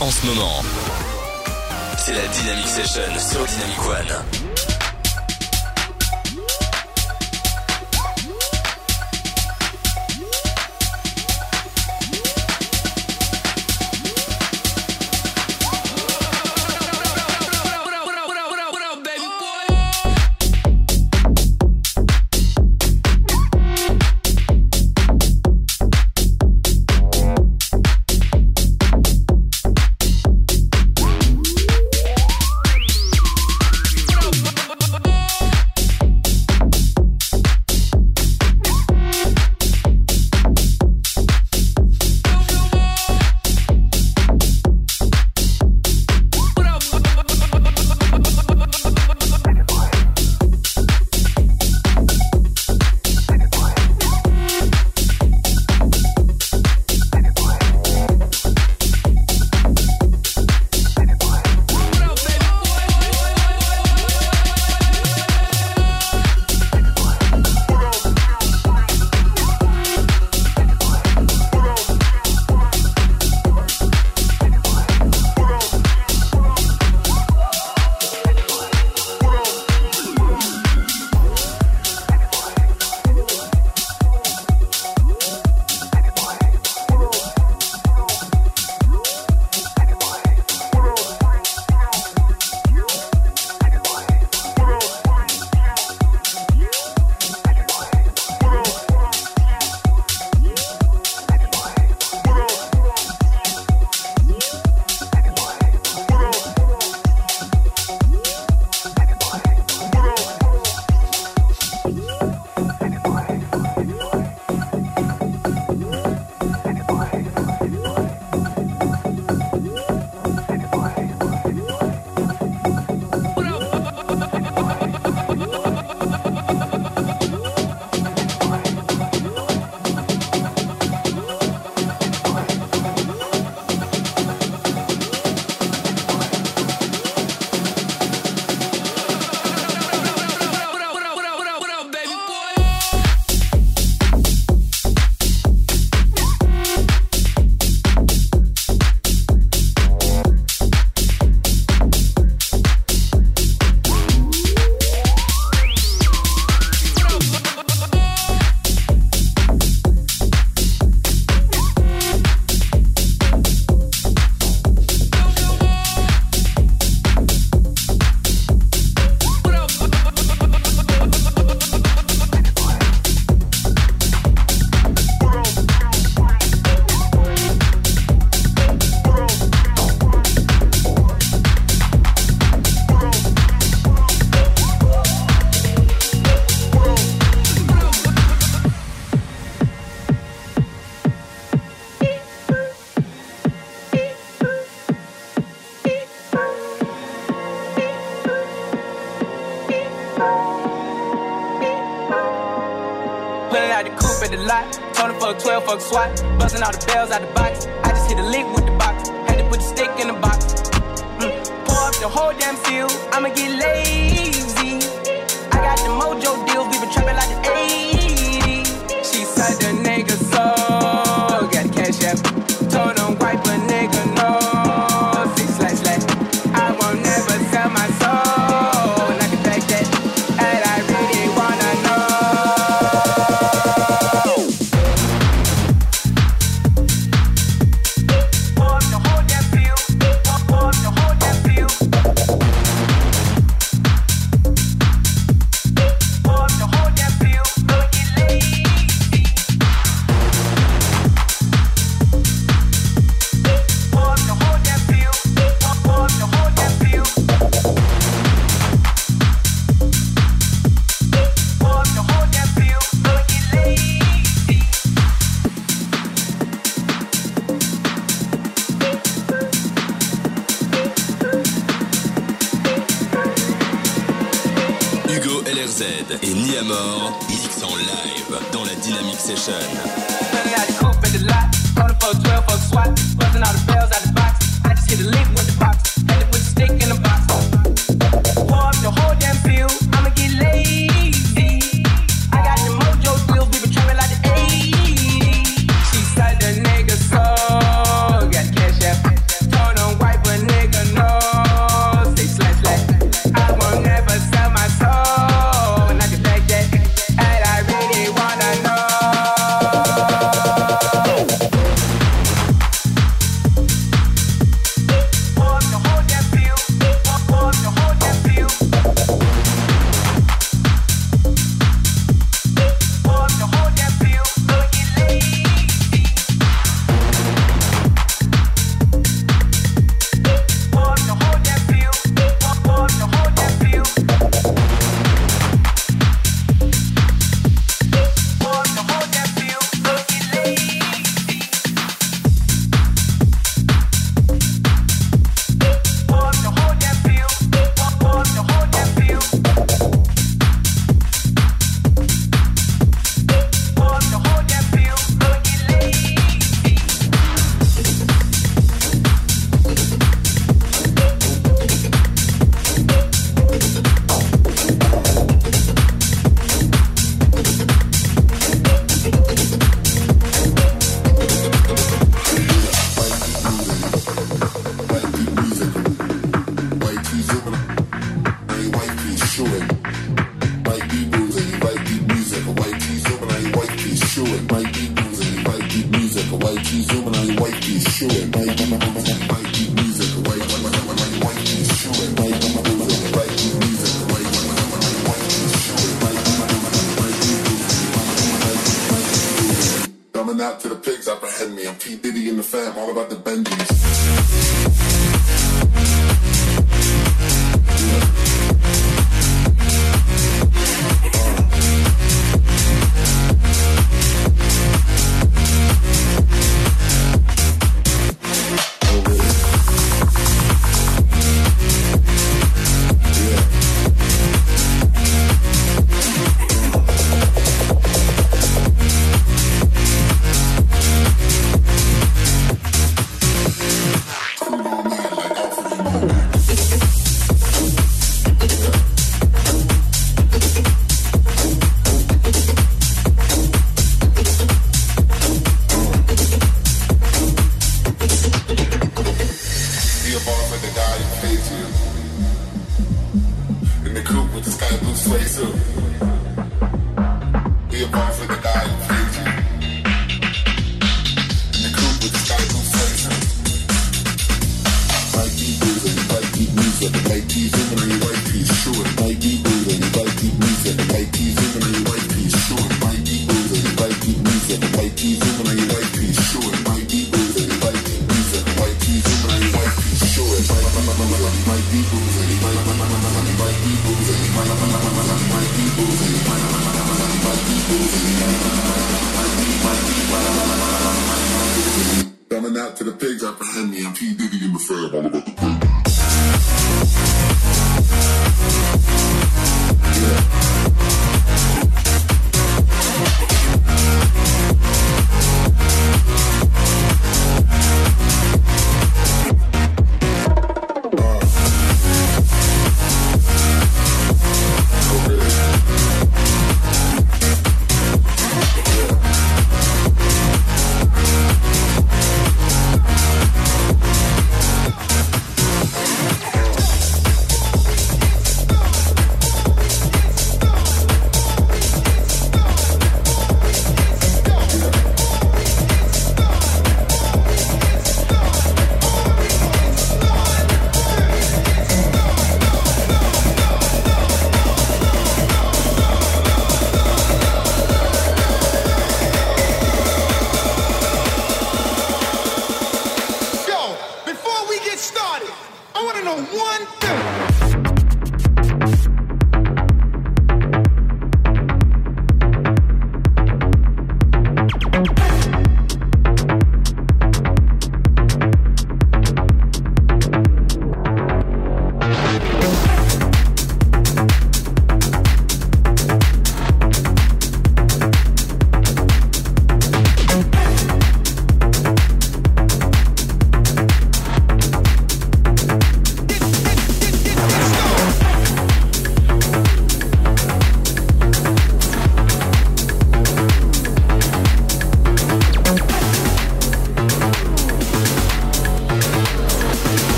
en ce moment. C'est la Dynamic Session sur Dynamic One. swat, busting all the bells out the box. white keys over my white keys, showing my egos and white key music, white keys over my white keys, showing my egos and white key music, white keys over my white keys, showing my my egos and my my egos and my my egos and my my egos and Coming out to the pigs, apprehend me, I'm P. Diddy in the fab, all about the pigs.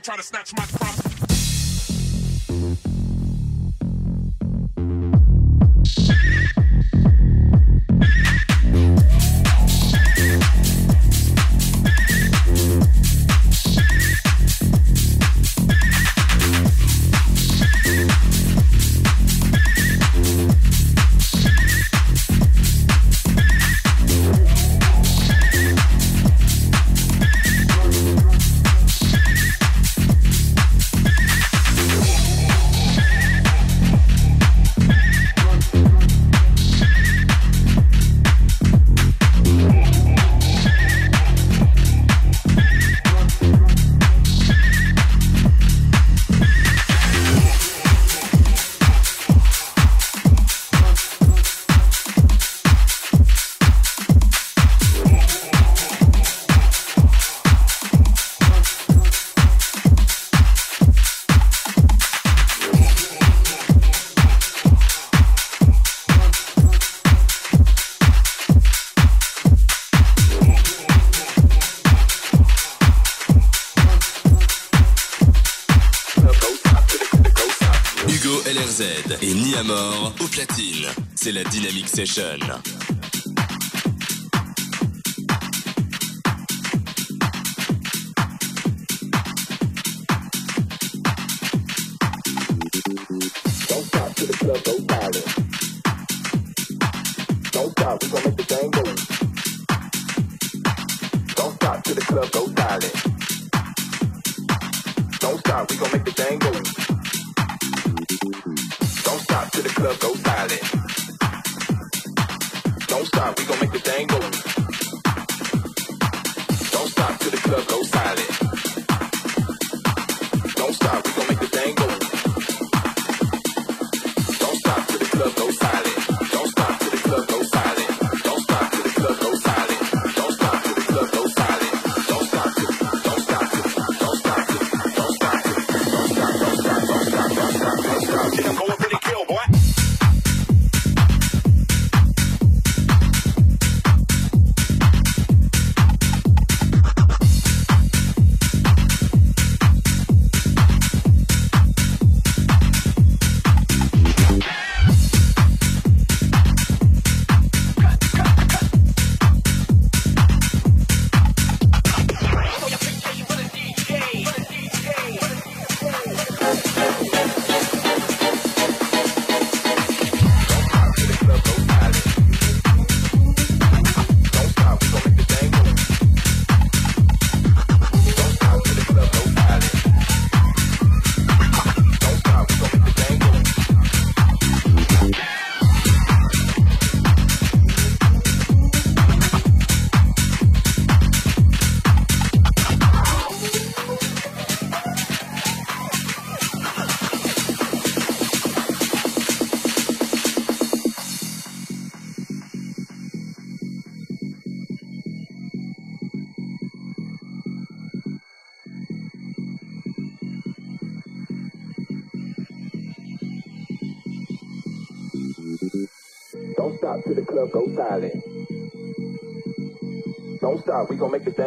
try to snatch my crown. La mort au platine. C'est la Dynamic Session. Don't stop, we gon' make the thing go. Don't stop till the club goes silent.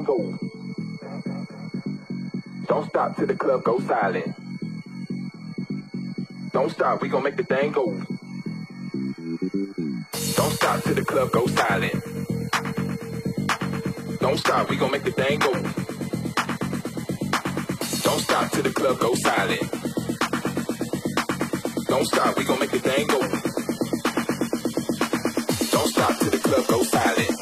Go. Don't stop till the club goes silent. Don't stop, we gon' make the thing go. Don't stop till the club goes silent. Don't stop, we gon' make the thing go. Don't stop till the club goes silent. Don't stop, we gon' make the thing go. Don't stop till the club goes silent.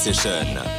Session.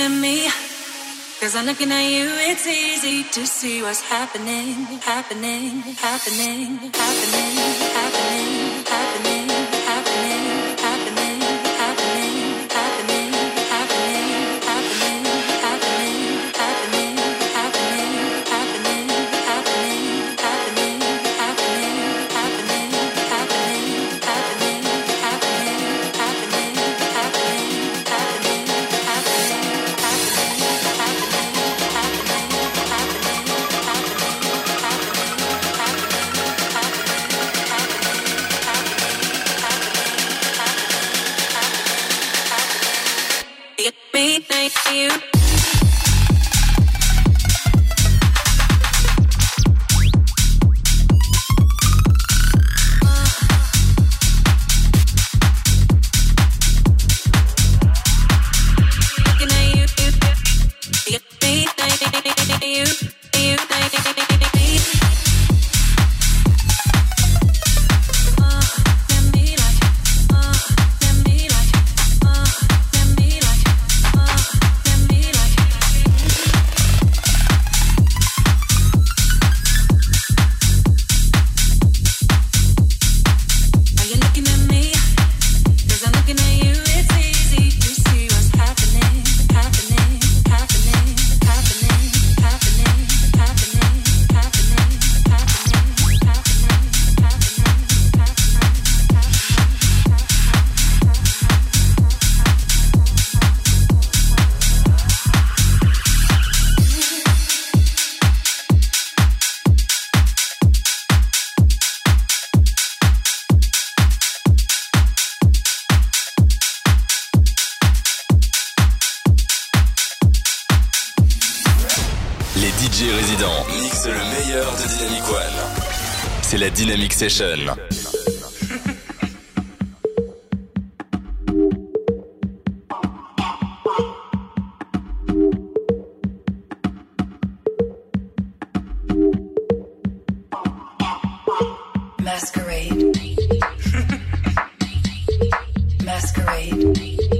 La it's easy to see what's happening, happening, happening, happening, Dynamic Session. Masquerade. Masquerade.